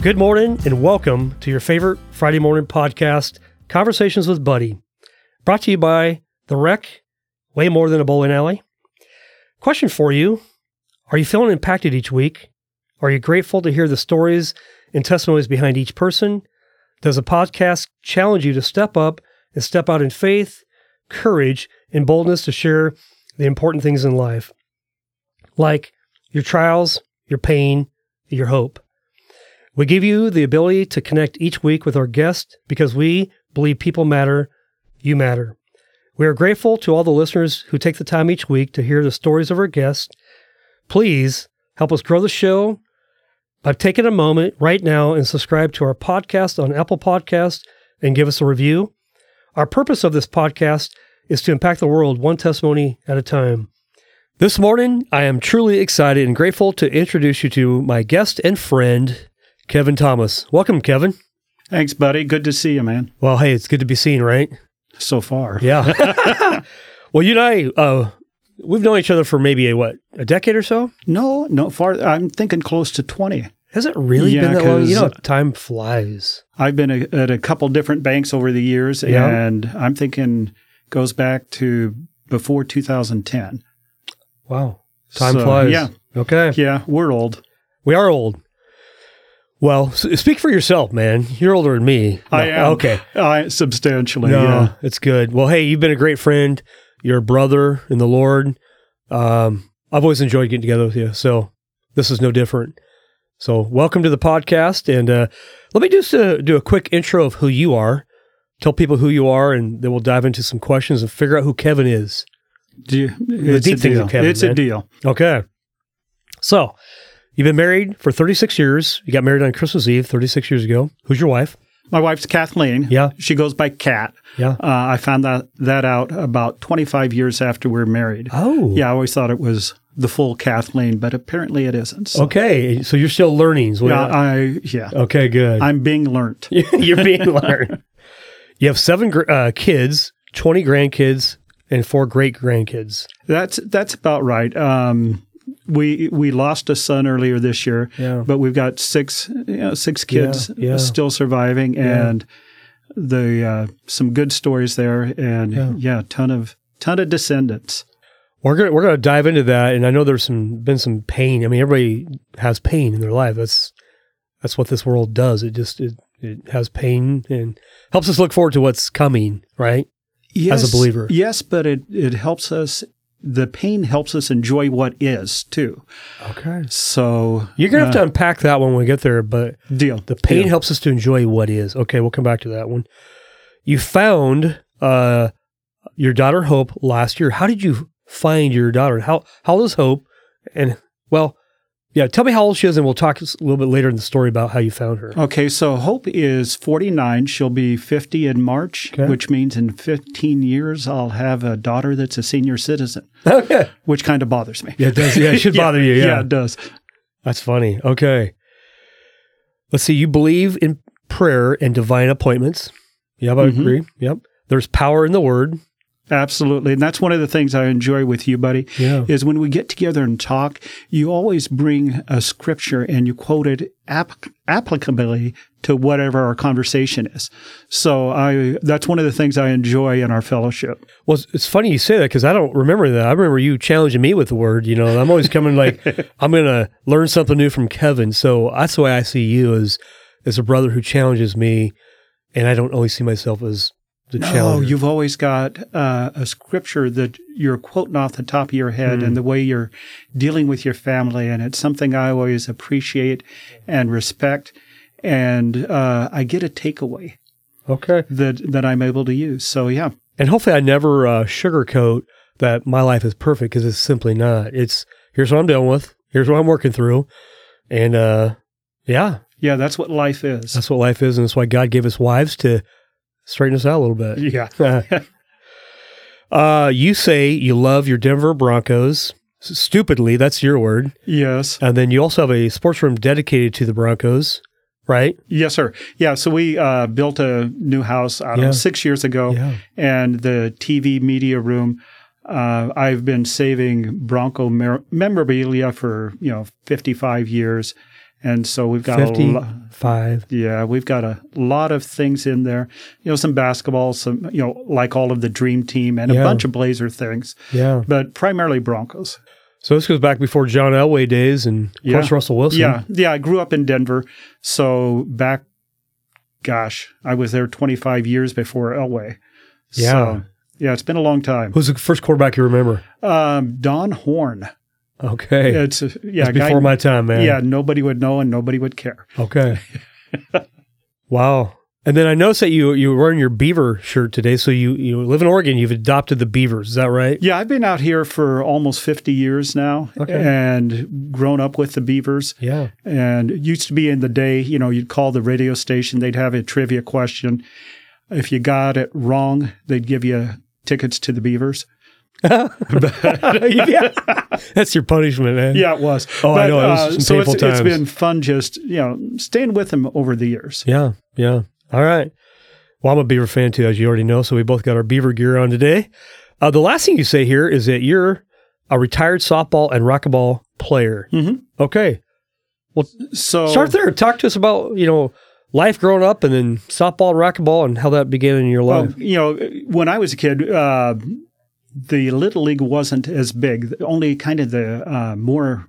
Good morning and welcome to your favorite Friday morning podcast, Conversations with Buddy, brought to you by The Rec, way more than a bowling alley. Question for you Are you feeling impacted each week? Are you grateful to hear the stories and testimonies behind each person? Does the podcast challenge you to step up and step out in faith, courage, and boldness to share the important things in life? Like your trials, your pain, your hope. We give you the ability to connect each week with our guest because we believe people matter, you matter. We are grateful to all the listeners who take the time each week to hear the stories of our guests. Please help us grow the show by taking a moment right now and subscribe to our podcast on Apple Podcasts and give us a review. Our purpose of this podcast is to impact the world one testimony at a time. This morning, I am truly excited and grateful to introduce you to my guest and friend, Kevin Thomas. Welcome, Kevin. Thanks, buddy. Good to see you, man. Well, hey, it's good to be seen, right? So far. Yeah. well, you and I, uh, we've known each other for maybe a, what, a decade or so? No, no, far. I'm thinking close to 20. Has it really Yeah, been that long? You know, time flies. I've been a, at a couple different banks over the years, Yeah. and I'm thinking goes back to before 2010. Wow. Time So, flies. yeah. Okay. Yeah, we're old. We are old. Well, speak for yourself, man. You're older than me. I am. Okay. I, substantially, No, yeah. it's good. Well, hey, you've been a great friend. You're a brother in the Lord. Um, I've always enjoyed getting together with you. So this is no different. So welcome to the podcast. And uh, let me just uh, do a quick intro of who you are. Tell people who you are, and then we'll dive into some questions and figure out who Kevin is. Do you, it's deep things deal. of Kevin, it's man. a deal. Okay. So you've been married for 36 years. You got married on Christmas Eve 36 years ago. Who's your wife? My wife's Kathleen. Yeah. She goes by Kat. Yeah. Uh, I found that, that out about 25 years after we were married. Oh. Yeah, I always thought it was the full Kathleen, but apparently it isn't. So, Okay. So you're still learning. what- yeah, I yeah, okay, good. I'm being learnt. You're being learned. You have seven gr- uh, kids, 20 grandkids, and four great grandkids. That's that's about right. Um, we we lost a son earlier this year, Yeah. but we've got six you know, six kids Yeah, yeah. still surviving, and the uh, some good stories there, and Yeah. yeah. ton of ton of descendants. We're gonna we're gonna dive into that, and I know there's some been some pain. I mean, everybody has pain in their life. That's that's what this world does. It just it, it has pain and helps us look forward to what's coming. Right? Yes, As a believer. yes, but it it helps us. The pain helps us enjoy what is too. Okay. So You're gonna have to uh, unpack that when we get there, but deal. the pain Deal. helps us to enjoy what is. Okay, we'll come back to that one. You found uh, your daughter Hope last year. How did you find your daughter? How how old is Hope? And well, yeah, tell me how old she is, and we'll talk a little bit later in the story about how you found her. Okay, so Hope is 49. She'll be 50 in March, Okay. which means in 15 years I'll have a daughter that's a senior citizen, Okay. which kind of bothers me. Yeah, it does. Yeah, it should bother you. Yeah. yeah, it does. that's funny. Okay. Let's see. You believe in prayer and divine appointments. Yep, I Mhm. agree. Yep. There's power in the word. Absolutely. And that's one of the things I enjoy with you, buddy, Yeah. is when we get together and talk, you always bring a scripture and you quote it app- applicably to whatever our conversation is. So I that's one of the things I enjoy in our fellowship. Well, it's- it's funny you say that because I don't remember that. I remember you challenging me with the word. You know, I'm always coming like I'm going to learn something new from Kevin. So that's the way I see you as as a brother who challenges me, and I don't always see myself as the No, challenger. you've always got uh, a scripture that you're quoting off the top of your head Hmm. and the way you're dealing with your family. And it's something I always appreciate and respect. And uh, I get a takeaway okay, that, that I'm able to use. So, yeah. and hopefully I never uh, sugarcoat that my life is perfect because it's simply not. It's here's what I'm dealing with. Here's what I'm working through, and uh, yeah, Yeah, that's what life is. that's what life is, and that's why God gave us wives to straighten us out a little bit. yeah. uh, you say you love your Denver Broncos. Stupidly, that's your word. Yes. And then you also have a sports room dedicated to the Broncos, right? Yes, sir. Yeah. So we uh, built a new house, I don't know, six years ago. Yeah. and the TV media room. Uh, I've been saving Bronco mer- memorabilia for you know 55 years, And so we've got a lot. Yeah, we've got a lot of things in there. You know, some basketball, some you know, like all of the Dream Team, and Yeah. a bunch of Blazer things, Yeah. but primarily Broncos. So this goes back before John Elway days and of Yeah. course Russell Wilson. Yeah, yeah. I grew up in Denver, so back, gosh, I was there 25 years before Elway. Yeah. So, yeah, it's been a long time. Who's the first quarterback you remember? Um, Don Horn. Okay. It's yeah, That's a guy- before my time, man. yeah. Nobody would know and nobody would care. Okay. wow. And then I noticed that you you were wearing your Beaver shirt today. So you you live in Oregon. You've adopted the Beavers. Is that right? Yeah, I've been out here for almost 50 years now, Okay. and grown up with the Beavers. Yeah. And it used to be in the day, you know, you'd call the radio station, they'd have a trivia question. If you got it wrong, they'd give you tickets to the Beavers. yeah. That's your punishment, man. Yeah, it was. Oh, I know. It was some so painful it's, it's times. been fun just, you know, staying with them over the years. Yeah. Yeah. All right. Well, I'm a Beaver fan too, as you already know. So we both got our Beaver gear on today. Uh, the last thing you say here is that you're a retired softball and racquetball player. Mhm. Okay. Well, so Start there. Talk to us about, you know, life growing up and then softball racquetball and how that began in your Well, life. you know, when I was a kid, uh, the Little League wasn't as big. Only kind of the uh, more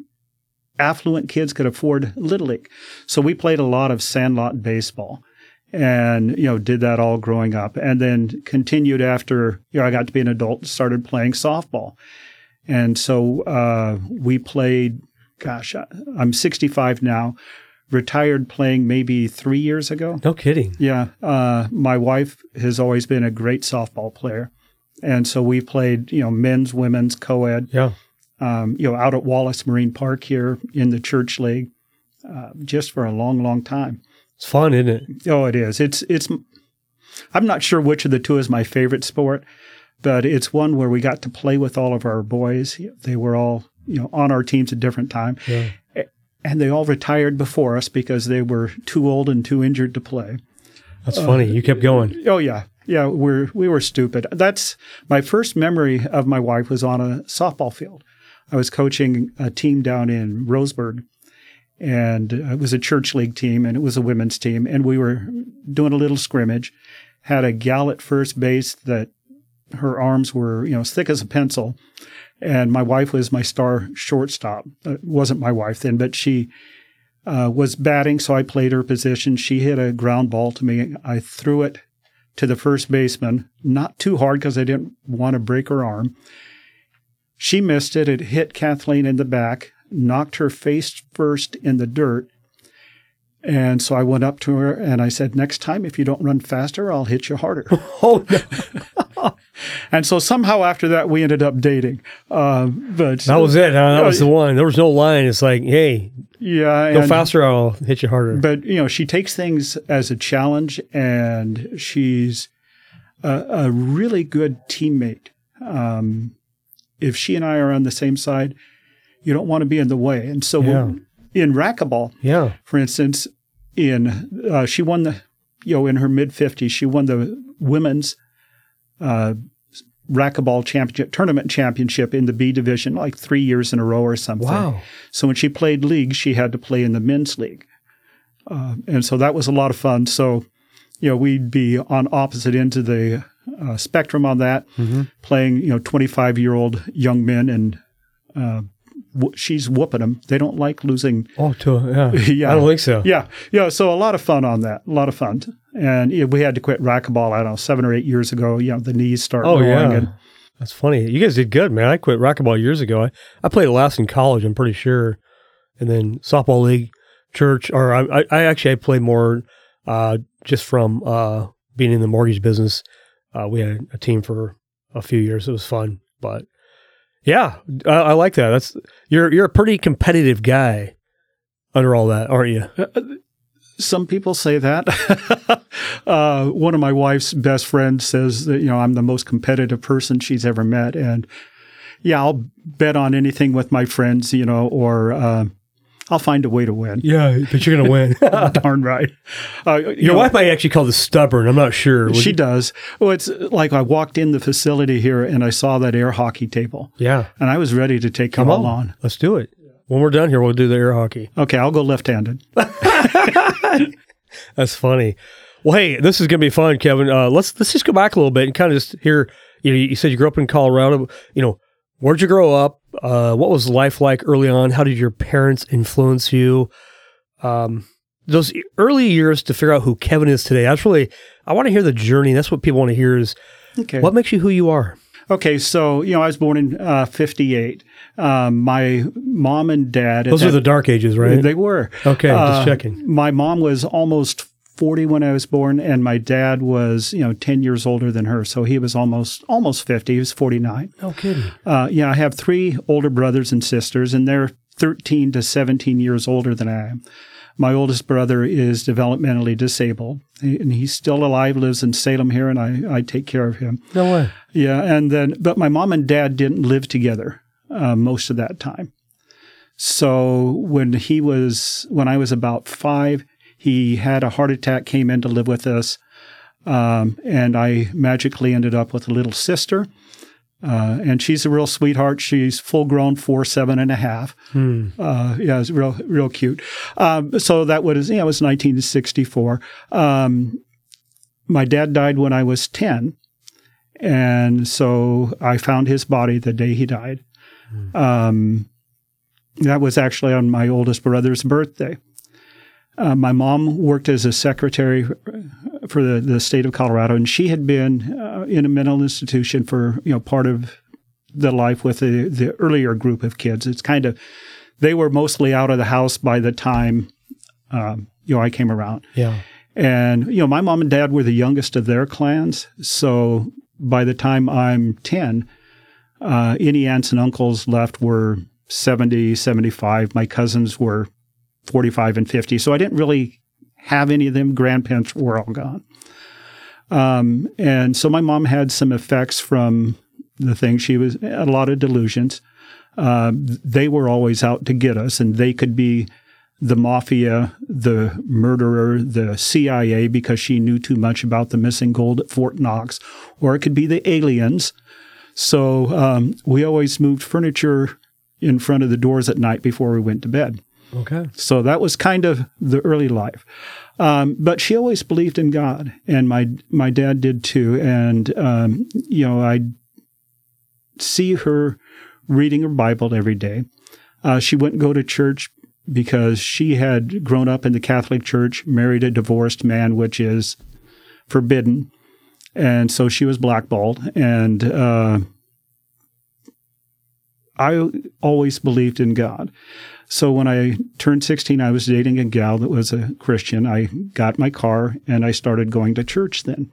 affluent kids could afford Little League. So we played a lot of sandlot baseball and, you know, did that all growing up and then continued after, you know, I got to be an adult, started playing softball. And so uh, we played, gosh, I'm 65 now, retired playing maybe three years ago. no kidding. Yeah, uh, my wife has always been a great softball player, and so we played, you know, men's, women's, co-ed, Yeah. um, you know, out at Wallace Marine Park here in the church league, uh, just for a long, long time. It's fun, isn't it? Oh, it is. It's it's. I'm not sure which of the two is my favorite sport, but it's one where we got to play with all of our boys. They were all you know on our teams at different time, Yeah. and they all retired before us because they were too old and too injured to play. That's funny. You kept going. Oh yeah, yeah. We're we were stupid. That's my first memory of my wife was on a softball field. I was coaching a team down in Roseburg, and it was a church league team, and it was a women's team, and we were doing a little scrimmage. Had a gal at first base that her arms were you know as thick as a pencil, and my wife was my star shortstop. Uh, wasn't my wife then, but she uh, was batting, so I played her position. She hit a ground ball to me. I threw it to the first baseman, not too hard because I didn't want to break her arm. She missed it. It hit Kathleen in the back, knocked her face first in the dirt. And so I went up to her and I said, Next time, if you don't run faster, I'll hit you harder. Oh, and so somehow after that, we ended up dating. Uh, but that was it. huh? That was the one. There was no line. It's like, hey, yeah, go and- faster, I'll hit you harder. but you know she takes things as a challenge and she's a, a really good teammate um, if she and i are on the same side you don't want to be in the way and so Yeah. In racquetball yeah. for instance in uh, she won the you know in her mid 50s she won the women's uh, racquetball championship tournament championship in the b division like three years in a row or something Wow. so when she played league, she had to play in the men's league. Uh, and so that was a lot of fun. So, you know, we'd be on opposite ends of the uh, spectrum on that, playing, you know, 25 year old young men and uh, she's whooping them. They don't like losing. Oh, to, yeah. Yeah. I don't think so. Yeah. Yeah. So a lot of fun on that. A lot of fun. And yeah, we had to quit racquetball, I don't know, seven or eight years ago. You know, the knees start Oh, yeah. And, That's funny. You guys did good, man. I quit racquetball years ago. I, I played last in college, I'm pretty sure. And then softball league, church, or I, I, I actually I played more uh, just from uh, being in the mortgage business. Uh, we had a team for a few years. It was fun, but yeah, I, I like that. That's you're you're a pretty competitive guy under all that, aren't you? Some people say that. uh, one of my wife's best friends says that, you know, I'm the most competitive person she's ever met. And yeah, I'll bet on anything with my friends, you know, or uh, I'll find a way to win. Yeah, but you're gonna win. Darn right. Uh, you Your know, wife might actually call this stubborn. I'm not sure. She you- does. Well, it's like I walked in the facility here and I saw that air hockey table yeah. and I was ready to take Come on, on. let's do it. When we're done here, we'll do the air hockey. Okay, I'll go left-handed. That's funny. Well, hey, this is going to be fun, Kevin. Uh, let's let's just go back a little bit and kind of just hear. You know, you said you grew up in Colorado. You know, where'd you grow up? Uh, what was life like early on? How did your parents influence you? Um, those early years to figure out who Kevin is today. That's really I want to hear the journey. That's what people want to hear. Is Okay. what makes you who you are? Okay, so you know, I was born in uh, '58. Um, my mom and dad. Those are the dark ages, right? They were. Okay, Uh, just checking. My mom was almost 40 when I was born, and my dad was, you know, 10 years older than her. So he was almost almost 50. He was 49. No kidding. Uh, yeah, I have three older brothers and sisters, and they're 13 to 17 years older than I am. My oldest brother is developmentally disabled, and he's still alive, lives in Salem here, and I, I take care of him. No way. Yeah, and then, but my mom and dad didn't live together uh, most of that time. So when he was, when I was about five, he had a heart attack, came in to live with us, um, and I magically ended up with a little sister. Uh, and she's a real sweetheart. She's full grown, four, seven and a half. Uh, yeah, it's real, real cute. Um, so that was, yeah, it was 1964. Um, my dad died when I was 10. And so I found his body the day he died. Um, that was actually on my oldest brother's birthday. Uh, my mom worked as a secretary for the, the state of Colorado, and she had been uh, in a mental institution for you know part of the life with the, the earlier group of kids. It's kind of they were mostly out of the house by the time um, you know I came around. Yeah. And, you know, my mom and dad were the youngest of their clans. So by the time I'm 10, uh, any aunts and uncles left were 70, 75. My cousins were 45 and 50. So I didn't really have any of them. Grandparents were all gone. Um, and so my mom had some effects from the thing. She was a lot of delusions. Uh, they were always out to get us, and they could be the mafia, the murderer, the CIA because she knew too much about the missing gold at Fort Knox, or it could be the aliens. So um, we always moved furniture in front of the doors at night before we went to bed. Okay. So that was kind of the early life. Um, but she always believed in God, and my my dad did too. And um, you know, I see her reading her Bible every day. Uh, she wouldn't go to church because she had grown up in the Catholic Church, married a divorced man, which is forbidden, and so she was blackballed. And uh, I always believed in God. So when I turned 16, I was dating a gal that was a Christian. I got my car and I started going to church then.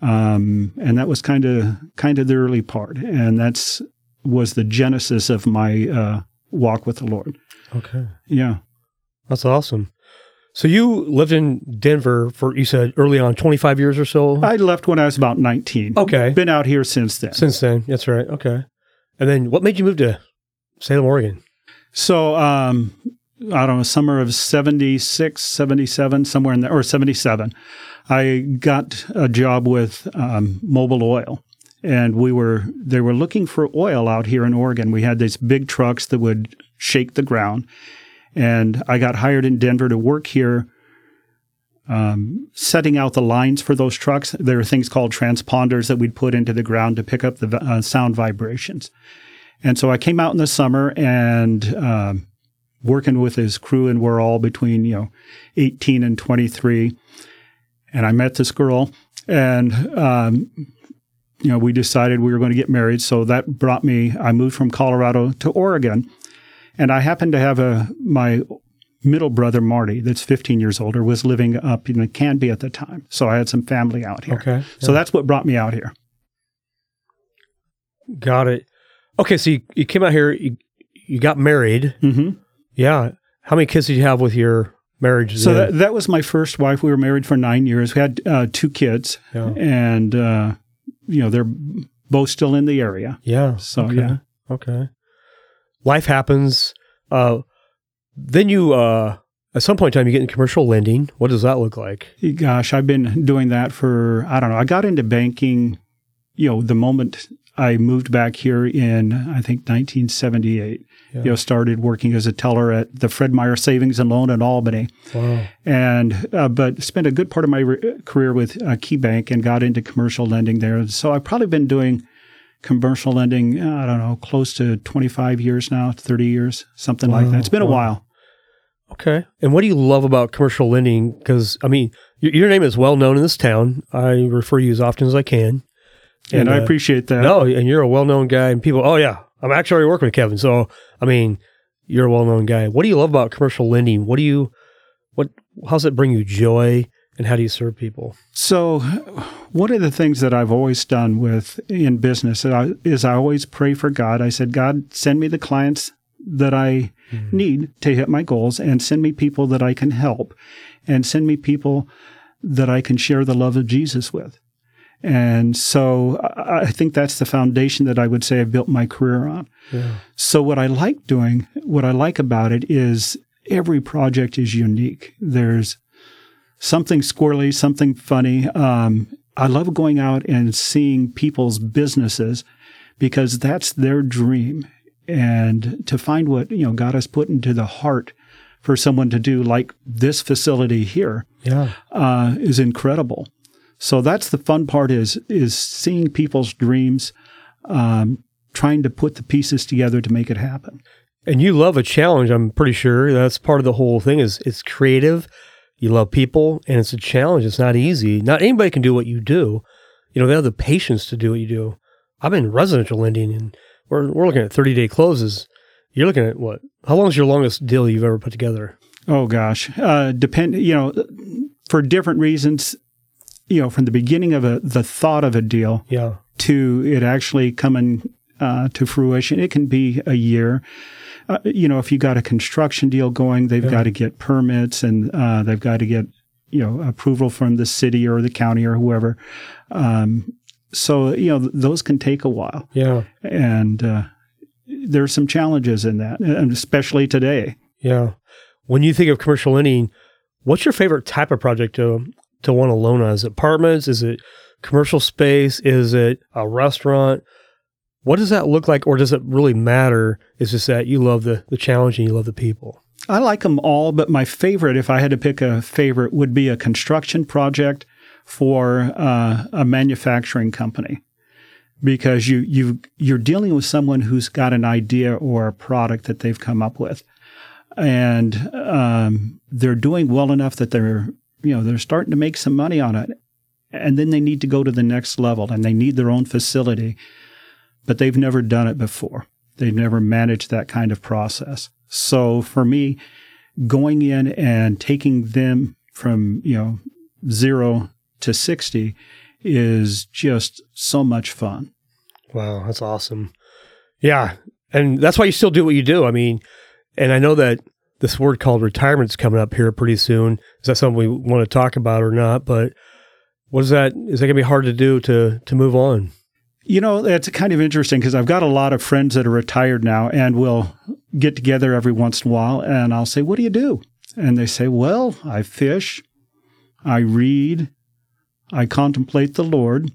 Um, and that was kind of kind of the early part, and that's was the genesis of my uh, walk with the Lord. Okay. Yeah, That's awesome. So you lived in Denver for you said early on, twenty five years or so. I left when I was about 19. Okay. been out here since then. Since then, that's right. Okay. And then what made you move to Salem, Oregon? So, um, I don't know, summer of 76, 77, somewhere in there, or 77, I got a job with um, Mobil Oil. And we were, they were looking for oil out here in Oregon. We had these big trucks that would shake the ground. And I got hired in Denver to work here, um, setting out the lines for those trucks. There are things called transponders that we'd put into the ground to pick up the uh, sound vibrations. And so I came out in the summer and um, working with his crew, and we're all between you know 18 and 23. And I met this girl, and um, you know we decided we were going to get married. So that brought me. I moved from Colorado to Oregon, and I happened to have a my middle brother Marty, that's 15 years older, was living up in Canby at the time. So I had some family out here. Okay. So that's what brought me out here. Got it. Okay, so you, you came out here, you, you got married. hmm Yeah. How many kids did you have with your marriage? So that, that was my first wife. We were married for nine years. We had uh, two kids, Yeah. and uh, you know they're both still in the area. yeah. So okay. yeah, Okay. Life happens. Uh, then you, uh, at some point in time, you get in commercial lending. What does that look like? gosh, I've been doing that for I don't know. I got into banking, you know, the moment I moved back here in I think 1978. Yeah. You know, started working as a teller at the Fred Meyer Savings and Loan in Albany, Wow. and uh, but spent a good part of my re- career with uh, KeyBank and got into commercial lending there. So I've probably been doing commercial lending. uh, I don't know, close to 25 years now, 30 years, something like that. It's been a while. Okay. And what do you love about commercial lending? Because, I mean, your, your name is well known in this town. I refer you as often as I can. And, I uh, appreciate that. No, and you're a well known guy, and people, oh, yeah, I'm actually already working with Kevin. So, I mean, you're a well known guy. What do you love about commercial lending? What do you, what, how's it bring you joy, and how do you serve people? So, one of the things that I've always done with in business is I, is I always pray for God. I said, God, send me the clients that I need to hit my goals, and send me people that I can help, and send me people that I can share the love of Jesus with. And so, I think that's the foundation that I would say I built my career on. Yeah. So what I like doing, what I like about it is every project is unique. There's something squirrely, something funny. Um, I love going out and seeing people's businesses because that's their dream. And to find what, you know, God has put into the heart for someone to do like this facility here Yeah. uh, is incredible. So that's the fun part is is seeing people's dreams, um, trying to put the pieces together to make it happen. And you love a challenge, I'm pretty sure. That's part of the whole thing is it's creative. You love people and it's a challenge. It's not easy. Not anybody can do what you do. You know, they have the patience to do what you do. I'm in residential lending and we're, we're looking at 30 day closes. You're looking at what? How long is your longest deal you've ever put together? Oh gosh, uh, depend. You know, for different reasons. You know, from the beginning of a the thought of a deal Yeah. to it actually coming uh, to fruition, it can be a year. Uh, you know, if you got a construction deal going, they've Yeah. got to get permits and uh, they've got to get you know approval from the city or the county or whoever. Um, so you know th- those can take a while, Yeah. and uh, there's some challenges in that, and especially today. Yeah. When you think of commercial lending, what's your favorite type of project to to want to loan on? Is it apartments? Is it commercial space? Is it a restaurant? What does that look like, or does it really matter? It's just that you love the the challenge and you love the people. I like them all, but my favorite, if I had to pick a favorite, would be a construction project for uh, a manufacturing company, because you you you're dealing with someone who's got an idea or a product that they've come up with, and um, they're doing well enough that they're you know they're starting to make some money on it, and then they need to go to the next level, and they need their own facility, but they've never done it before. They've never managed that kind of process. So for me, going in and taking them from, you know, zero to 60 is just so much fun. Wow, that's awesome. Yeah, and that's why you still do what you do. I mean, and I know that this word called retirement's coming up here pretty soon. Is that something we want to talk about or not? But what is that? Is that going to be hard to do to to move on? You know, it's kind of interesting because I've got a lot of friends that are retired now and we'll get together every once in a while and I'll say, What do you do? And they say, Well, I fish, I read, I contemplate the Lord.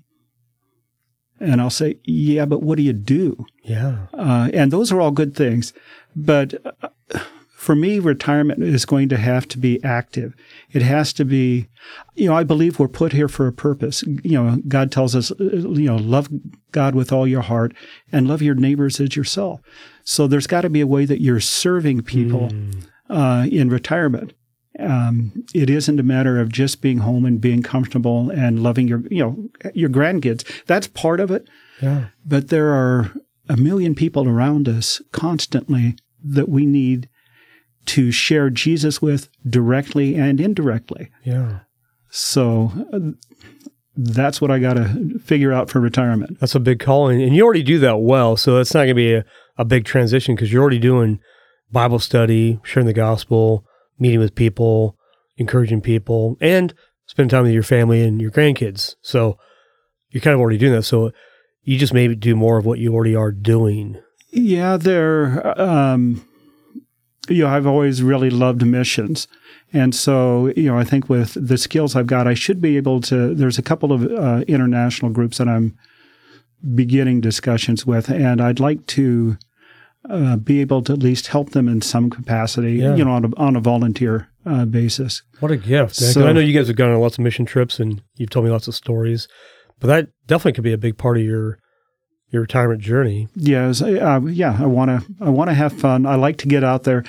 And I'll say, Yeah, but what do you do? Yeah, Uh, and those are all good things. But uh, for me, retirement is going to have to be active. It has to be, you know, I believe we're put here for a purpose. You know, God tells us, you know, love God with all your heart and love your neighbors as yourself. So there's got to be a way that you're serving people uh, in retirement. Um, it isn't a matter of just being home and being comfortable and loving your, you know, your grandkids. That's part of it yeah, but there are a million people around us constantly that we need to share Jesus with directly and indirectly. yeah. So uh, that's what I got to figure out for retirement. That's a big calling, and you already do that well. So it's not going to be a, a big transition because you're already doing Bible study, sharing the gospel, meeting with people, encouraging people, and spending time with your family and your grandkids. So you're kind of already doing that. So you just maybe do more of what you already are doing. Yeah, there. Um, you know, I've always really loved missions, and so you know, I think with the skills I've got, I should be able to. There's a couple of uh, international groups that I'm beginning discussions with, and I'd like to uh, be able to at least help them in some capacity, Yeah. you know, on a, on a volunteer uh, basis. What a gift. So- I know you guys have gone on lots of mission trips and you've told me lots of stories, but that definitely could be a big part of your your retirement journey. Yes, uh, yeah. I want to. I want to have fun. I like to get out there.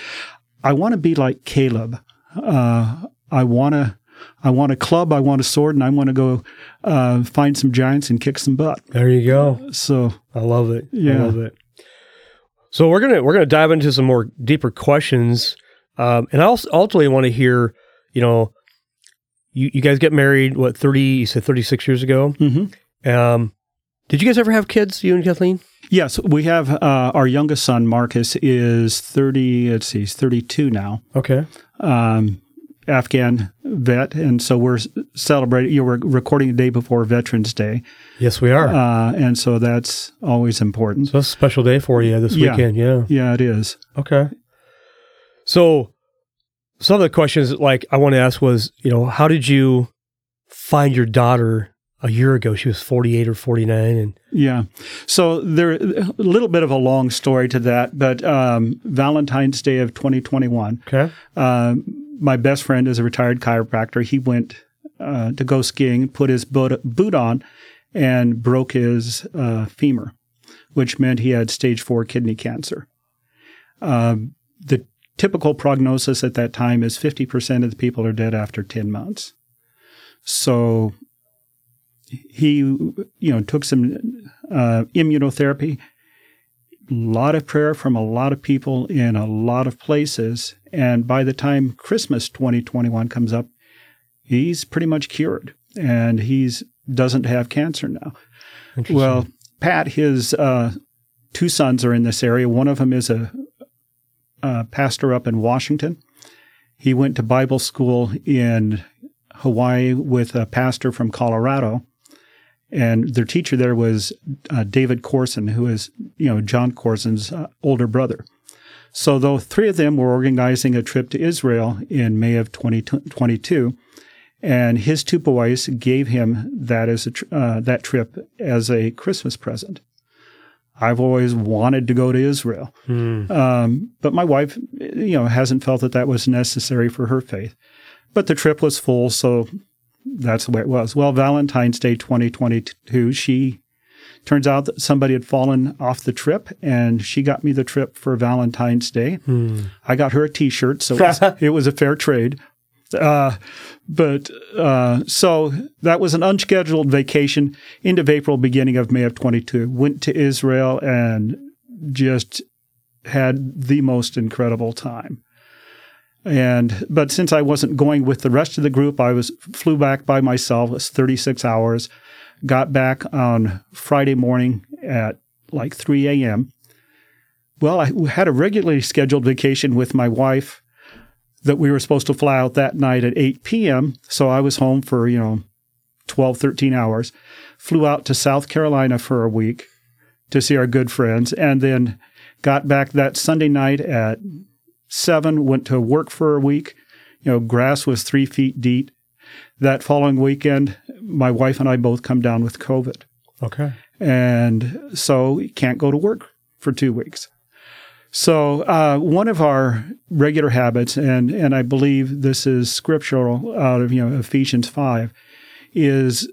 I want to be like Caleb. Uh, I want to. I want a club. I want a sword, and I want to go uh, find some giants and kick some butt. There you go. So I love it. I Yeah. love it. So we're gonna we're gonna dive into some more deeper questions, um, and I also ultimately want to hear, you know, you you guys get married what thirty? You said thirty six years ago. mhm. Um, did you guys ever have kids? You and Kathleen? yes, we have uh, our youngest son Marcus is thirty. Let's see, he's thirty-two now. Okay. Um, Afghan vet, and so we're celebrating. You were recording the day before Veterans Day, Yes, we are. uh, and so that's always important. so that's a special day for you this Yeah. weekend. Yeah. Yeah, it is. Okay. So some of the questions like I want to ask was, you know, how did you find your daughter a year ago? She was 48 or 49 and Yeah. So there a little bit of a long story to that, but um, Valentine's Day of 2021, okay. um, my best friend is a retired chiropractor. He went uh, to go skiing, put his boot, boot on, and broke his uh, femur, which meant he had stage four kidney cancer. Um, the typical prognosis at that time is 50% of the people are dead after 10 months. So he, you know, took some uh, immunotherapy, a lot of prayer from a lot of people in a lot of places. And by the time Christmas 2021 comes up, he's pretty much cured and he's doesn't have cancer now. Well, Pat, his uh, two sons are in this area. One of them is a, a pastor up in Washington. He went to Bible school in Hawaii with a pastor from Colorado, and their teacher there was uh, David Courson, who is you know Jon Courson's uh, older brother. So, though three of them were organizing a trip to Israel in May of 2022, and his two boys gave him that as a tr- uh, that trip as a Christmas present. I've always wanted to go to Israel, Hmm. um, but my wife, you know, hasn't felt that that was necessary for her faith. But the trip was full, so that's the way it was. Well, Valentine's Day 2022, she turns out that somebody had fallen off the trip, and she got me the trip for Valentine's Day. Hmm. I got her a T-shirt, so it was, it was a fair trade. Uh, but uh, so that was an unscheduled vacation into April, beginning of May of 22. Went to Israel and just had the most incredible time. And but since I wasn't going with the rest of the group, I was flew back by myself. It was 36 hours. Got back on Friday morning at like 3 a.m. Well, I had a regularly scheduled vacation with my wife that we were supposed to fly out that night at 8 p.m. So I was home for, you know, 12, 13 hours. Flew out to South Carolina for a week to see our good friends, and then got back that Sunday night at 7, went to work for a week. You know, grass was three feet deep. That following weekend, my wife and I both come down with COVID. Okay. And so we can't go to work for two weeks. So uh, one of our regular habits, and and I believe this is scriptural out of you know Ephesians five, is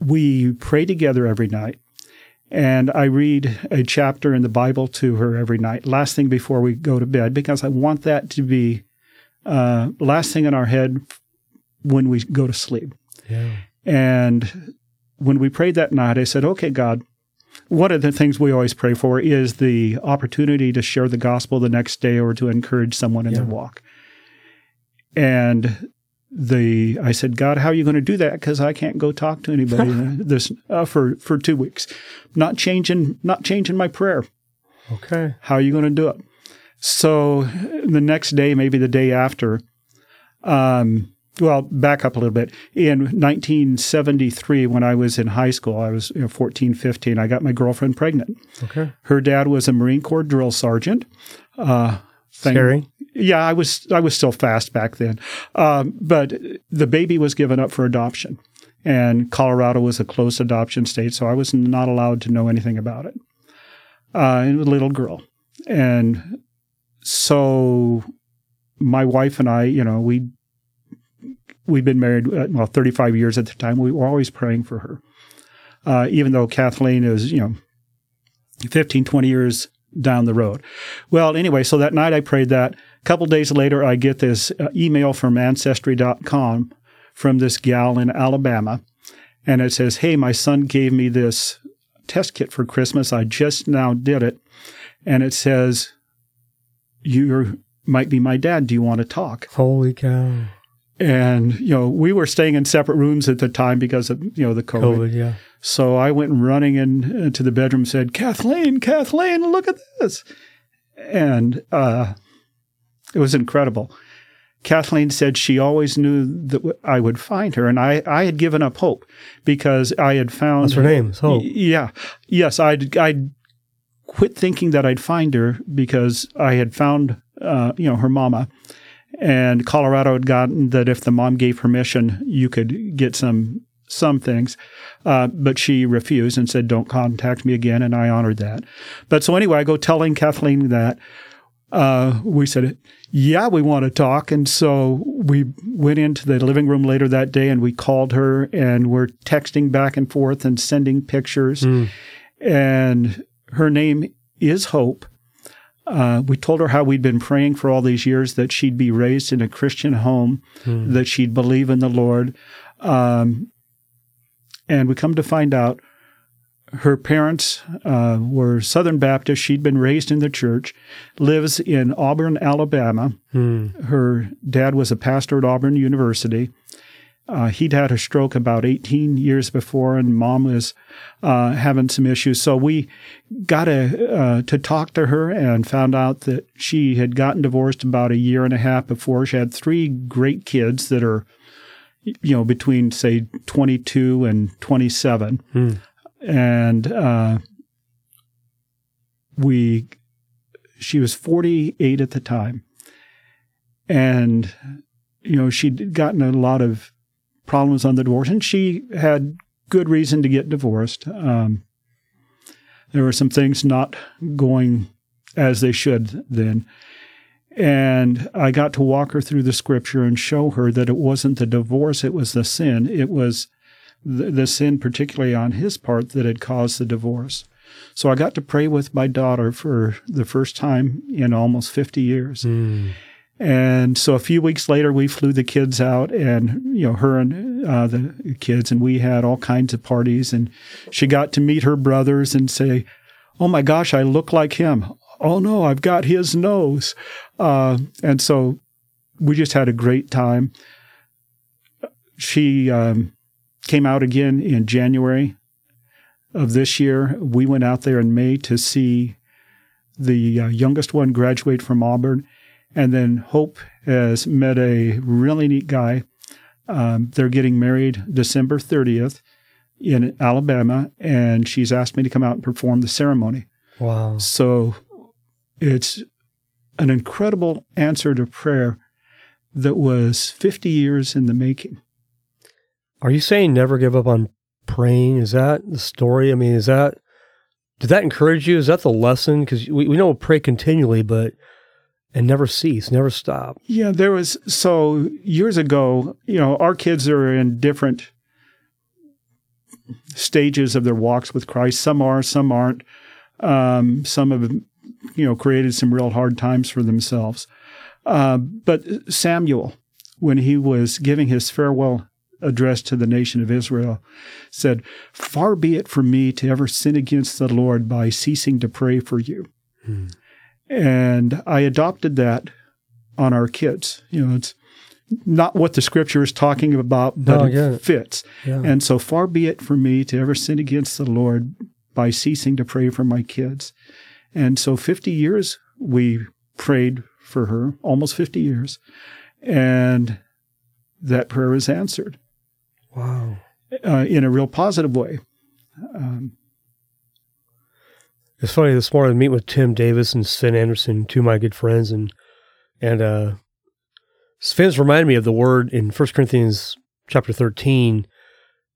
we pray together every night, and I read a chapter in the Bible to her every night, last thing before we go to bed, because I want that to be uh, last thing in our head when we go to sleep. Yeah. And when we prayed that night, I said, okay, God, one of the things we always pray for is the opportunity to share the gospel the next day or to encourage someone in Yeah. their walk. And the I said, God, how are you going to do that? Because I can't go talk to anybody this uh, for for two weeks. Not changing, not changing my prayer. Okay. How are you going to do it? So the next day, maybe the day after, um, well, back up a little bit. In 1973, when I was in high school, I was you know, 14, 15, I got my girlfriend pregnant. Okay. Her dad was a Marine Corps drill sergeant. Uh, thank- Scary. yeah, I was I was still fast back then, um, but the baby was given up for adoption, and Colorado was a closed adoption state, so I was not allowed to know anything about it. Uh, and a little girl, and so my wife and I, you know, we we've been married uh, well 35 years at the time. We were always praying for her, uh, even though Kathleen is you know 15, 20 years down the road. Well, anyway, so that night I prayed that. A couple days later, I get this uh, email from Ancestry.com from this gal in Alabama. And it says, Hey, my son gave me this test kit for Christmas. I just now did it. And it says, You might be my dad. Do you want to talk? Holy cow. And, you know, we were staying in separate rooms at the time because of, you know, the COVID. COVID, yeah. So I went running in, into the bedroom and said, Kathleen, Kathleen, look at this. And uh, it was incredible. Kathleen said she always knew that I would find her, and I, I had given up hope because I had found That's her name, Hope. Yeah, yes, I'd I'd quit thinking that I'd find her because I had found uh, you know her mama, and Colorado had gotten that if the mom gave permission, you could get some some things, uh, but she refused and said, "Don't contact me again," and I honored that. But so anyway, I go telling Kathleen that. Uh, we said, "Yeah, we want to talk," and so we went into the living room later that day, and we called her, and we're texting back and forth and sending pictures, Mm. and her name is Hope. Uh, we told her how we'd been praying for all these years that she'd be raised in a Christian home, Mm. that she'd believe in the Lord. Um, and we come to find out her parents uh, were Southern Baptist. She'd been raised in the church, lives in Auburn, Alabama. Mm. Her dad was a pastor at Auburn University. Uh, he'd had a stroke about 18 years before, and mom was uh, having some issues. So we got a, uh, to talk to her and found out that she had gotten divorced about a year and a half before. She had three great kids that are, you know, between say 22 and 27, Mm. and uh, we, she was 48 at the time, and you know she'd gotten a lot of problems on the divorce, and she had good reason to get divorced. Um, there were some things not going as they should then. And I got to walk her through the scripture and show her that it wasn't the divorce, it was the sin. It was the, the sin, particularly on his part, that had caused the divorce. So I got to pray with my daughter for the first time in almost 50 years. Mm. And so a few weeks later, we flew the kids out, and you know her and uh, the kids, and we had all kinds of parties. And she got to meet her brothers and say, "Oh my gosh, I look like him." Oh no, I've got his nose. Uh, and so we just had a great time. She um, came out again in January of this year. We went out there in May to see the uh, youngest one graduate from Auburn. And then Hope has met a really neat guy. Um, they're getting married December 30th in Alabama, and she's asked me to come out and perform the ceremony. Wow. So it's an incredible answer to prayer that was 50 years in the making. Are you saying never give up on praying? Is that the story? I mean, is that, did that encourage you? Is that the lesson? Because we, we know pray continually, but, and never cease, never stop. Yeah, there was so years ago, you know, our kids are in different stages of their walks with Christ. Some are, some aren't. Um, some have, you know, created some real hard times for themselves. Uh, but Samuel, when he was giving his farewell address to the nation of Israel, said, Far be it from me to ever sin against the Lord by ceasing to pray for you. Hmm. And I adopted that on our kids. You know, it's not what the scripture is talking about, but No, it. fits. Yeah. And so far be it from me to ever sin against the Lord by ceasing to pray for my kids. And so 50 years we prayed for her, almost 50 years. And that prayer was answered wow. uh, in a real positive way. Um, It's funny this morning, I meet with Tim Davis and Sven Anderson, two of my good friends, and and uh Sven's reminded me of the word in 1 Corinthians chapter 13.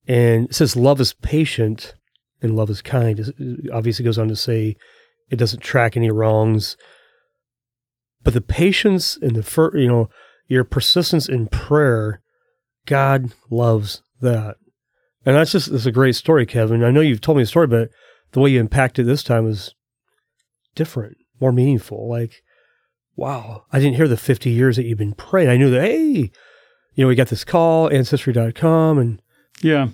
And it says love is patient and love is kind. It obviously goes on to say it doesn't track any wrongs. But the patience and the fir- you know your persistence in prayer, God loves that. And that's just it's a great story, Kevin. I know you've told me a story, but the way you impacted this time was different, more meaningful. Like, wow, I didn't hear the 50 years that you've been praying. I knew that, hey, you know, we got this call, ancestry.com, and yeah.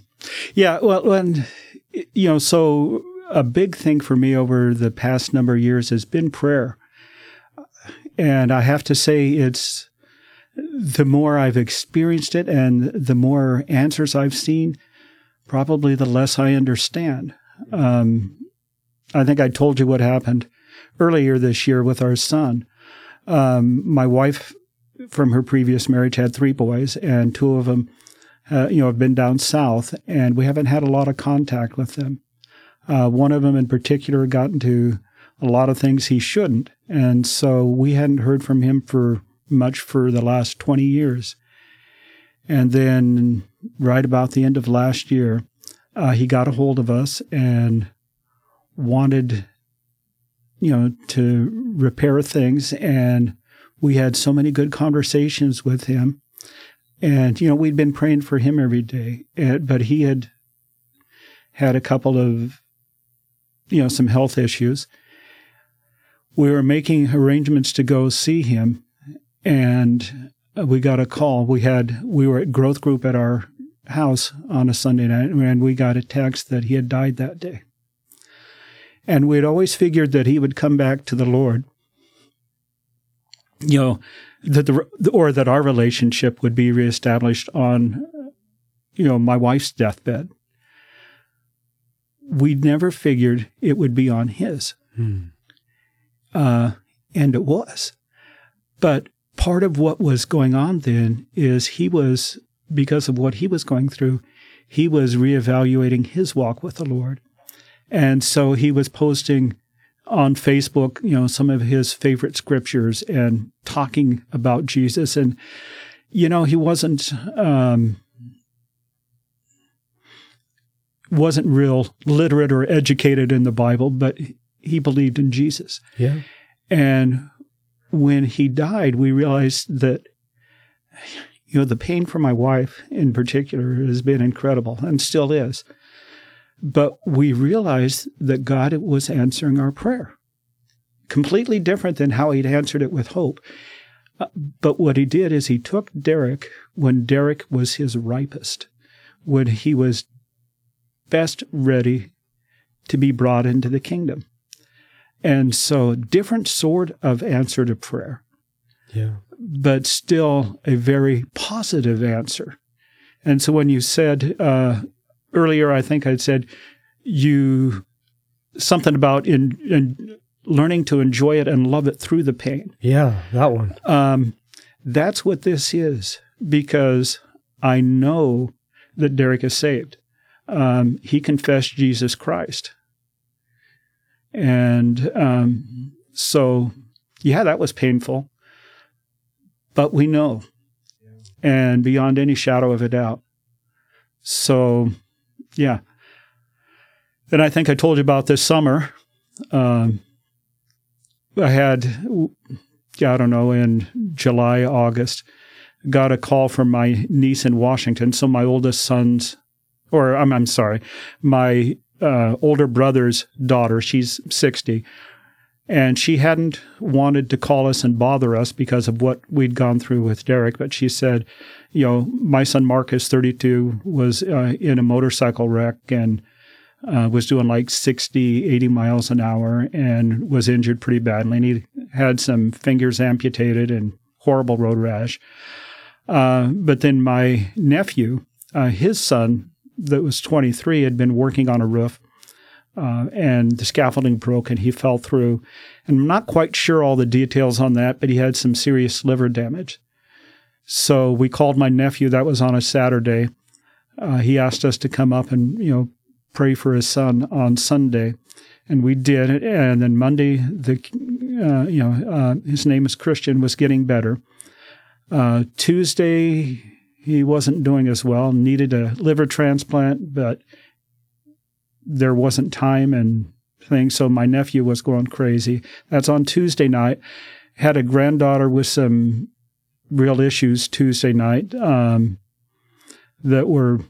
Yeah. Well, and, you know, so a big thing for me over the past number of years has been prayer. And I have to say, it's the more I've experienced it and the more answers I've seen, probably the less I understand. Um, I think I told you what happened earlier this year with our son. Um, my wife, from her previous marriage, had three boys, and two of them, uh, you know, have been down south, and we haven't had a lot of contact with them. Uh, one of them, in particular, got into a lot of things he shouldn't, and so we hadn't heard from him for much for the last 20 years. And then, right about the end of last year, uh, he got a hold of us and wanted, you know, to repair things. And we had so many good conversations with him. And, you know, we'd been praying for him every day, but he had had a couple of, you know, some health issues. We were making arrangements to go see him, and we got a call. We had we were at growth group at our house on a Sunday night, and we got a text that he had died that day. And we'd always figured that he would come back to the Lord. You know, that the or that our relationship would be reestablished on, you know, my wife's deathbed. We never figured it would be on his, hmm. uh, and it was. But part of what was going on then is he was because of what he was going through, he was reevaluating his walk with the Lord. And so he was posting on Facebook, you know, some of his favorite scriptures and talking about Jesus. And, you know, he wasn't, um, wasn't real literate or educated in the Bible, but he believed in Jesus. Yeah. And when he died, we realized that you know, the pain for my wife in particular has been incredible and still is. But we realized that God was answering our prayer. Completely different than how he'd answered it with hope. Uh, but what he did is he took Derek when Derek was his ripest, when he was best ready to be brought into the kingdom. And so, different sort of answer to prayer. Yeah but still a very positive answer. And so when you said uh, earlier, I think I said you something about in, in, learning to enjoy it and love it through the pain. Yeah, that one. Um, that's what this is because I know that Derek is saved. Um, he confessed Jesus Christ. And um, so, yeah, that was painful but we know, and beyond any shadow of a doubt. So, yeah. And I think I told you about this summer. Um, I had, I don't know, in July, August, got a call from my niece in Washington. So my oldest son's, or I'm, I'm sorry, my uh, older brother's daughter, she's 60, and she hadn't wanted to call us and bother us because of what we'd gone through with Derek. But she said, you know, my son Marcus, 32, was uh, in a motorcycle wreck and uh, was doing like 60, 80 miles an hour and was injured pretty badly. And he had some fingers amputated and horrible road rash. Uh, but then my nephew, uh, his son, that was 23, had been working on a roof uh, and the scaffolding broke and he fell through. And I'm not quite sure all the details on that, but he had some serious liver damage. So we called my nephew. That was on a Saturday. Uh, he asked us to come up and you know pray for his son on Sunday, and we did. And then Monday, the uh, you know uh, his name is Christian was getting better. Uh, Tuesday, he wasn't doing as well, needed a liver transplant, but there wasn't time and things. So my nephew was going crazy. That's on Tuesday night. Had a granddaughter with some real issues Tuesday night um, that were,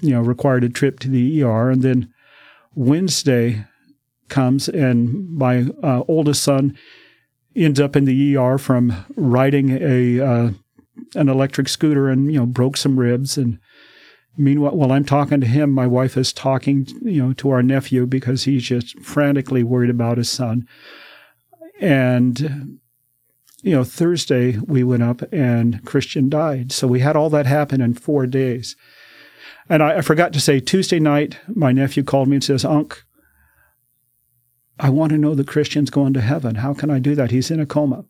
you know, required a trip to the ER. And then Wednesday comes, and my uh, oldest son ends up in the ER from riding a uh, an electric scooter and you know broke some ribs. And meanwhile while I'm talking to him my wife is talking you know to our nephew because he's just frantically worried about his son. And you know Thursday we went up and Christian died. So we had all that happen in 4 days. And I, I forgot to say Tuesday night my nephew called me and says Unc I want to know the Christian's going to heaven. How can I do that? He's in a coma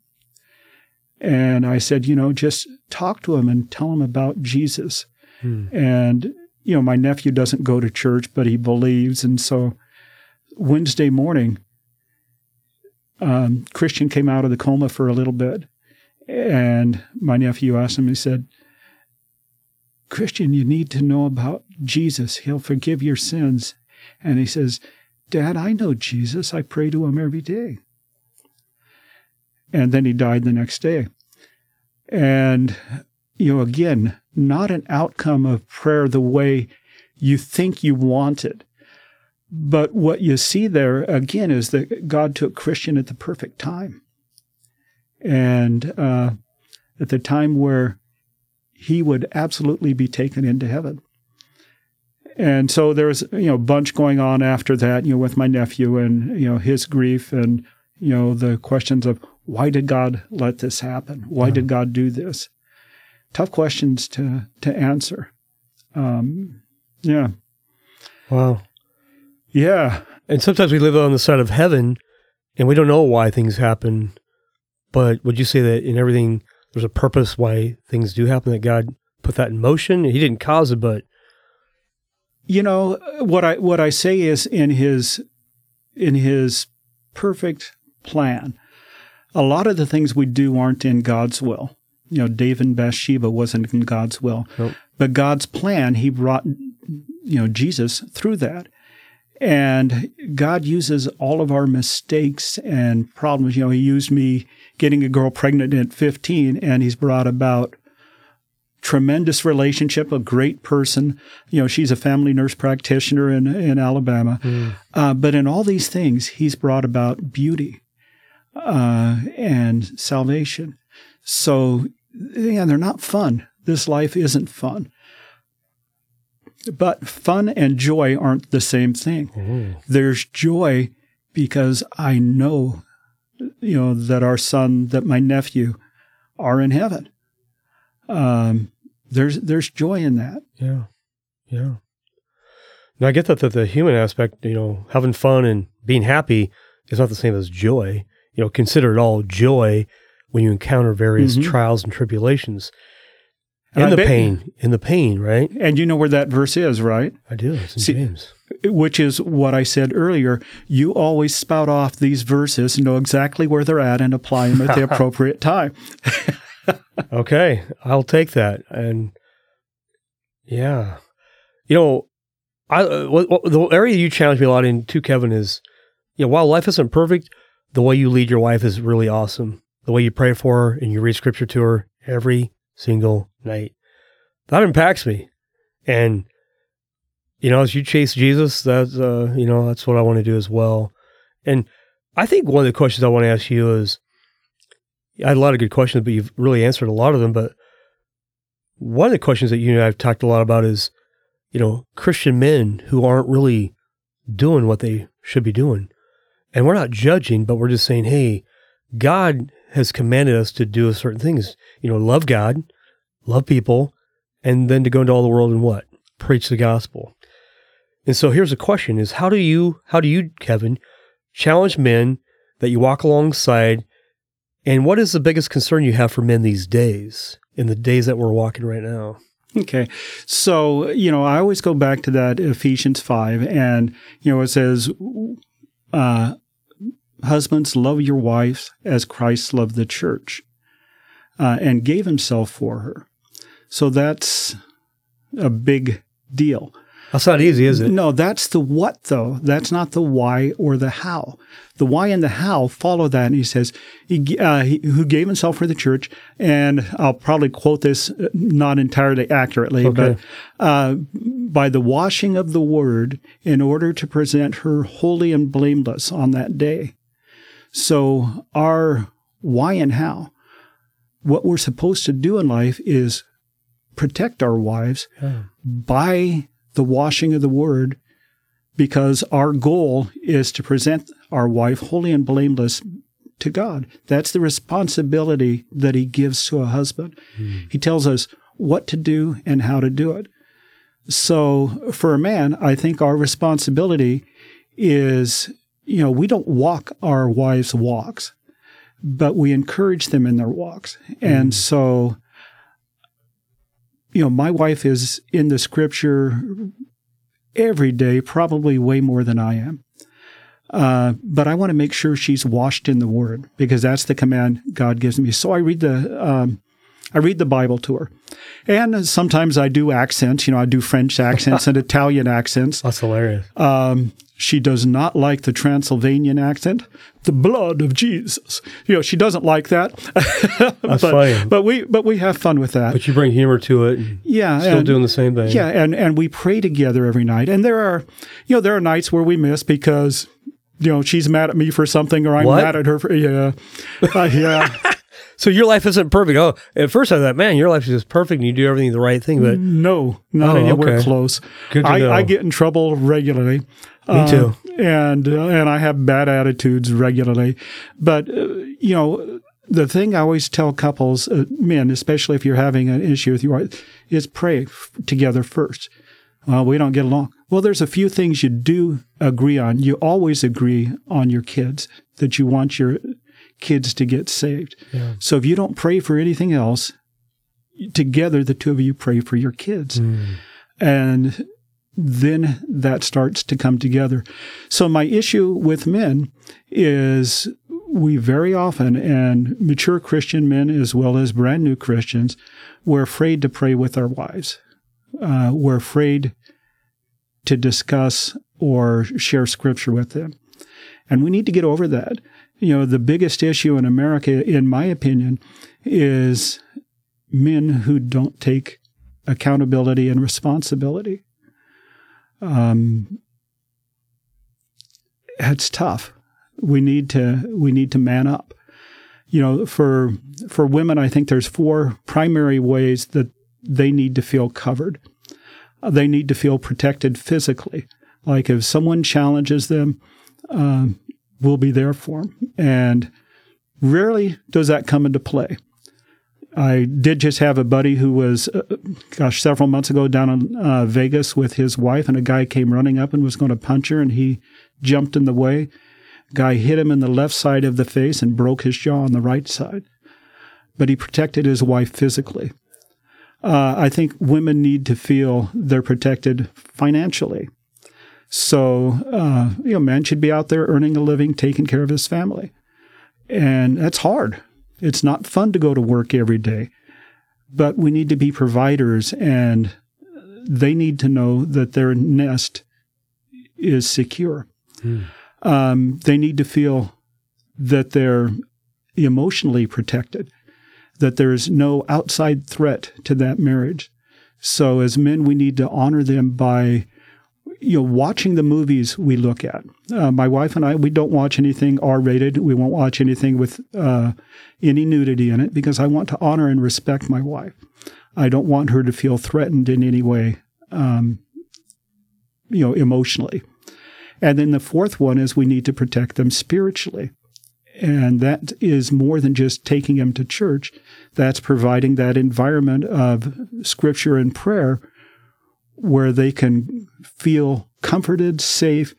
and I said, you know, just talk to him and tell him about Jesus. Hmm. And, you know, my nephew doesn't go to church, but he believes. And so Wednesday morning, um, Christian came out of the coma for a little bit. And my nephew asked him, he said, Christian, you need to know about Jesus. He'll forgive your sins. And he says, Dad, I know Jesus. I pray to him every day and then he died the next day. And, you know, again, not an outcome of prayer the way you think you want it. But what you see there again is that God took Christian at the perfect time. And uh, at the time where he would absolutely be taken into heaven. And so there's you know a bunch going on after that, you know, with my nephew and you know his grief and you know the questions of why did God let this happen? Why did God do this? Tough questions to to answer. Um, yeah. Wow. Yeah. And sometimes we live on the side of heaven, and we don't know why things happen. But would you say that in everything there's a purpose why things do happen? That God put that in motion. He didn't cause it, but you know what I what I say is in his in his perfect plan a lot of the things we do aren't in God's will. You know, David and Bathsheba wasn't in God's will, nope. but God's plan, He brought, you know, Jesus through that. And God uses all of our mistakes and problems. You know, He used me getting a girl pregnant at 15, and He's brought about tremendous relationship, a great person. You know, she's a family nurse practitioner in, in Alabama. Mm. Uh, but in all these things, He's brought about beauty uh, and salvation. So, yeah, they're not fun. This life isn't fun. But fun and joy aren't the same thing. Mm. There's joy because I know, you know, that our son, that my nephew are in heaven. Um, there's there's joy in that. Yeah, yeah. Now I get that that the human aspect, you know, having fun and being happy is not the same as joy you know, consider it all joy when you encounter various mm-hmm. trials and tribulations. And, the pain, in the pain, right? And you know where that verse is, right? I do. It's in See, James. Which is what I said earlier. You always spout off these verses and know exactly where they're at and apply them at the appropriate time. okay, I'll take that. And yeah, you know, I uh, what, what, the area you challenge me a lot in too, Kevin, is you know while life isn't perfect, the way you lead your wife is really awesome. The way you pray for her and you read scripture to her every single night. That impacts me. And, you know, as you chase Jesus, that's, uh, you know, that's what I want to do as well. And I think one of the questions I want to ask you is I had a lot of good questions, but you've really answered a lot of them. But one of the questions that you and I have talked a lot about is, you know, Christian men who aren't really doing what they should be doing. And we're not judging, but we're just saying, hey, God has commanded us to do certain things. You know, love God, love people, and then to go into all the world and what? Preach the gospel. And so here's a question is how do you how do you, Kevin, challenge men that you walk alongside? And what is the biggest concern you have for men these days, in the days that we're walking right now? Okay. So, you know, I always go back to that Ephesians 5, and, you know, it says, uh, husbands, love your wives as Christ loved the church uh, and gave himself for her. So that's a big deal. That's not easy, is it? No, that's the what though. That's not the why or the how. The why and the how follow that. And he says, he, uh, he, who gave himself for the church. And I'll probably quote this uh, not entirely accurately, Okay. but uh, by the washing of the word in order to present her holy and blameless on that day. So our why and how, what we're supposed to do in life is protect our wives Yeah. by the washing of the word because our goal is to present our wife holy and blameless to God. That's the responsibility that he gives to a husband. Hmm. He tells us what to do and how to do it. So for a man, I think our responsibility is, you know, we don't walk our wives' walks, but we encourage them in their walks. And hmm. so you know, my wife is in the scripture every day, probably way more than I am. Uh, but I want to make sure she's washed in the Word because that's the command God gives me. So I read the um, I read the Bible to her, and sometimes I do accents. You know, I do French accents and Italian accents. That's hilarious. Um, she does not like the Transylvanian accent. The blood of Jesus. You know, she doesn't like that. That's but, funny. but we but we have fun with that. But you bring humor to it. And yeah, still and- doing the same thing. yeah, and and we pray together every night. And there are, you know, there are nights where we miss because, you know, she's mad at me for something or I'm What? mad at her for yeah, uh, yeah. So your life isn't perfect. Oh, at first I thought, man, your life is just perfect and you do everything the right thing. But No, not Oh, anywhere okay. close. Good to I, know. I get in trouble regularly. Me too. and uh, and I have bad attitudes regularly. But uh, you know, the thing I always tell couples, uh, men, especially if you're having an issue with your wife, is pray f- together first. Well, we don't get along. Well, there's a few things you do agree on. You always agree on your kids that you want your kids to get saved. Yeah. So if you don't pray for anything else, together the two of you pray for your kids. And then that starts to come together. So my issue with men is we very often, and mature Christian men as well as brand new Christians, we're afraid to pray with our wives. Uh, we're afraid to discuss or share scripture with them. And we need to get over that. You know, the biggest issue in America, in my opinion, is men who don't take accountability and responsibility. Um, it's tough. We need to we need to man up. You know, for for women, I think there's four primary ways that they need to feel covered. Uh, They need to feel protected physically. Like if someone challenges them, um, we'll be there for them. And rarely does that come into play. I did just have a buddy who was, uh, gosh, several months ago down in uh, Vegas with his wife, and a guy came running up and was going to punch her, and he jumped in the way. Guy hit him in the left side of the face and broke his jaw on the right side. But he protected his wife physically. Uh, I think women need to feel they're protected financially. So, uh, you know, man should be out there earning a living, taking care of his family. And that's hard. It's not fun to go to work every day, but we need to be providers and they need to know that their nest is secure. Um, they need to feel that they're emotionally protected, that there's no outside threat to that marriage. So as men, we need to honor them by you know, watching the movies we look at. Uh, my wife and I, we don't watch anything R-rated. We won't watch anything with uh, any nudity in it because I want to honor and respect my wife. I don't want her to feel threatened in any way, um, you know, emotionally. And then the fourth one is we need to protect them spiritually. And that is more than just taking them to church. That's providing that environment of scripture and prayer where they can feel comforted, safe,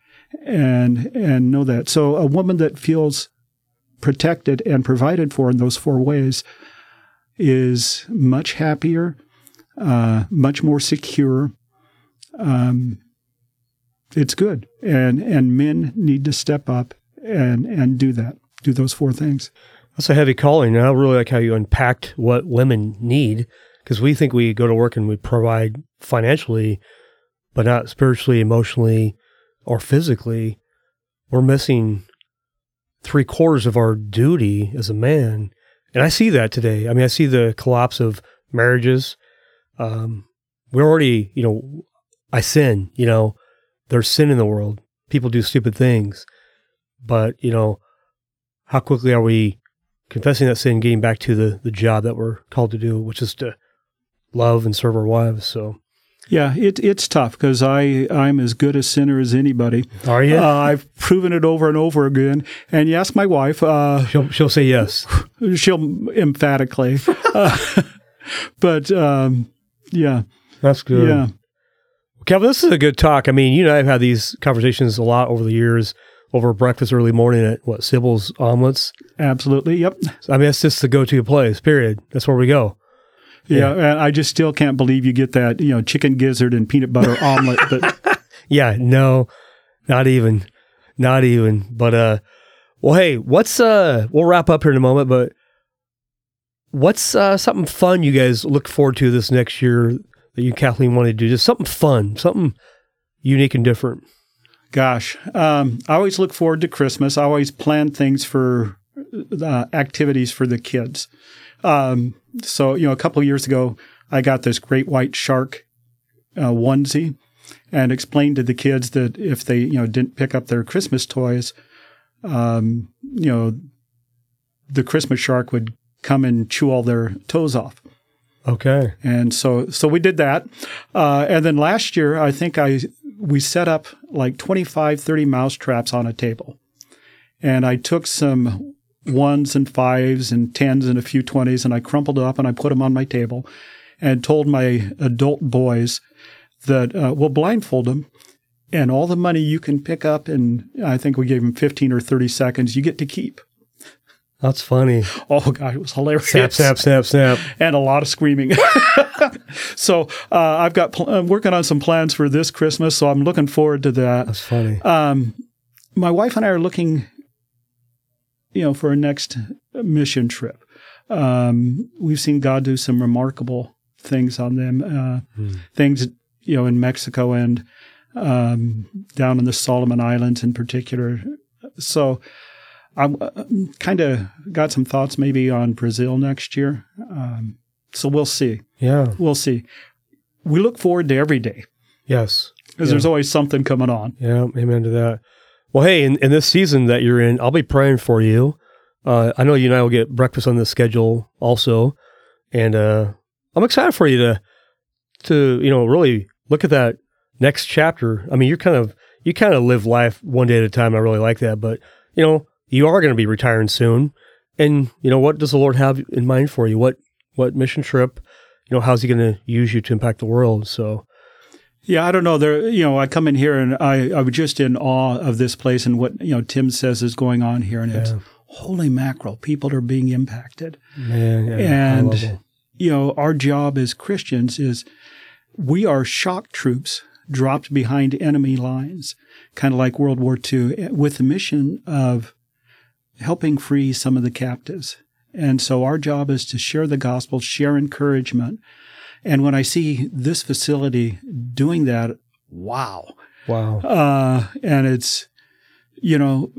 and and know that. So a woman that feels protected and provided for in those four ways is much happier, uh, much more secure. Um, it's good, and and men need to step up and and do that, do those four things. That's a heavy calling. And I really like how you unpacked what women need. Because we think we go to work and we provide financially, but not spiritually, emotionally, or physically. We're missing three quarters of our duty as a man. And I see that today. I mean, I see the collapse of marriages. Um, we're already, you know, I sin, you know, there's sin in the world. People do stupid things. But, you know, how quickly are we confessing that sin, getting back to the, the job that we're called to do, which is to love and serve our wives. So, yeah, it, it's tough because I I'm as good a sinner as anybody. are you? Uh, I've proven it over and over again. And you ask my wife, uh, she'll, she'll say yes. she'll emphatically. Uh, but um, yeah, That's good. yeah, Kevin, this is a good talk. I mean, you and I have had these conversations a lot over the years over breakfast early morning at what, Sybil's Omelets. absolutely. Yep. I mean, that's just the go to place, period. That's where we go. Yeah, and I just still can't believe you get that, you know, chicken gizzard and peanut butter omelet. But Yeah, no, not even, not even. But uh, well, hey, what's uh, we'll wrap up here in a moment. But what's uh, something fun you guys look forward to this next year that you, Kathleen, want to do? Just something fun, something unique and different. gosh, um, I always look forward to Christmas. I always plan things for uh, activities for the kids. Um, so, you know, a couple of years ago, I got this great white shark uh, onesie and explained to the kids that if they, you know, didn't pick up their Christmas toys, um, you know, the Christmas shark would come and chew all their toes off. Okay. And so, so we did that. Uh, and then last year, I think I, we set up like 25, 30 mouse traps on a table. And I took some ones and fives and tens and a few twenties and I crumpled it up and I put them on my table and told my adult boys that uh, we'll blindfold them and all the money you can pick up and I think we gave them 15 or 30 seconds you get to keep. That's funny. Oh God, it was hilarious. Snap, snap, snap, snap. and a lot of screaming. so uh, I've got pl- I'm working on some plans for this Christmas, so I'm looking forward to that. That's funny. Um, my wife and I are looking, you know, for a next mission trip. Um, we've seen God do some remarkable things on them, uh, Hmm. things you know in Mexico and um, down in the Solomon Islands in particular. So. I'm kind of got some thoughts maybe on Brazil next year. Um, so we'll see. Yeah. We'll see. We look forward to every day Yes. because Yeah. there's always something coming on. Yeah. Amen to that. Well, hey, in, in this season that you're in, I'll be praying for you. Uh, I know you and I will get breakfast on the schedule also, and uh, I'm excited for you to to you know really look at that next chapter. I mean, you're kind of you kind of live life one day at a time. I really like that, but you know you are going to be retiring soon, and you know what does the Lord have in mind for you? What what mission trip? You know, how's He going to use you to impact the world? So Yeah, I don't know. There, you know, I come in here and I, I was just in awe of this place and what you know Tim says is going on here, and it's holy mackerel, people are being impacted. man, yeah, And- You know, our job as Christians is we are shock troops dropped behind enemy lines, kind of like World War II, eh, with the mission of helping free some of the captives. And so our job is to share the gospel, share encouragement. And when I see this facility doing that, wow. wow. Uh, and it's, you know,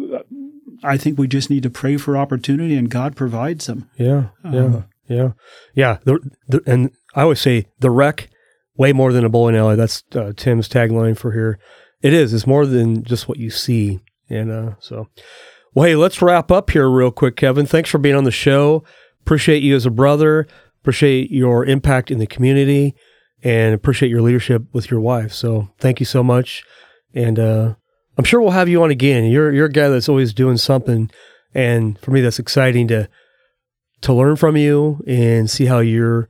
I think we just need to pray for opportunity and God provides them. Yeah, yeah, Um, yeah, yeah. The, the, and I always say the wreck way more than a bowling alley. That's uh, Tim's tagline for here. It is. It's more than just what you see. And uh, so, well, hey, let's wrap up here real quick, Kevin. Thanks for being on the show. Appreciate you as a brother. Appreciate your impact in the community, and appreciate your leadership with your wife. So, thank you so much. And uh, I'm sure we'll have you on again. You're you're a guy that's always doing something, and for me, that's exciting to to learn from you and see how you're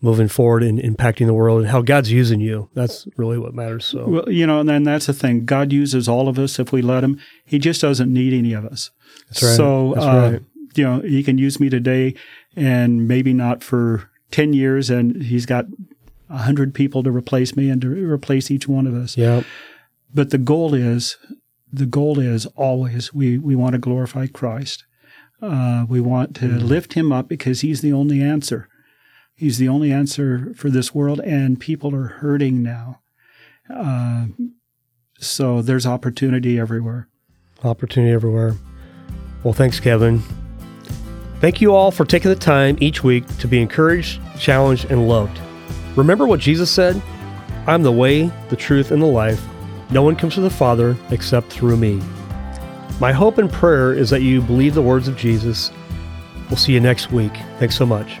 moving forward and impacting the world and how God's using you. That's really what matters. So Well, you know, and then that's the thing. God uses all of us if we let Him. He just doesn't need any of us. that's right. So, that's uh, right. You know, He can use me today and maybe not for 10 years, and He's got 100 people to replace me and to replace each one of us. Yeah. But the goal is, the goal is always we, we want to glorify Christ. Uh, we want to Mm-hmm. lift Him up because He's the only answer. He's the only answer for this world, and people are hurting now. Uh, so there's opportunity everywhere. Opportunity everywhere. Well, thanks, Kevin. Thank you all for taking the time each week to be encouraged, challenged, and loved. Remember what Jesus said? I'm the way, the truth, and the life. No one comes to the Father except through me. My hope and prayer is that you believe the words of Jesus. We'll see you next week. Thanks so much.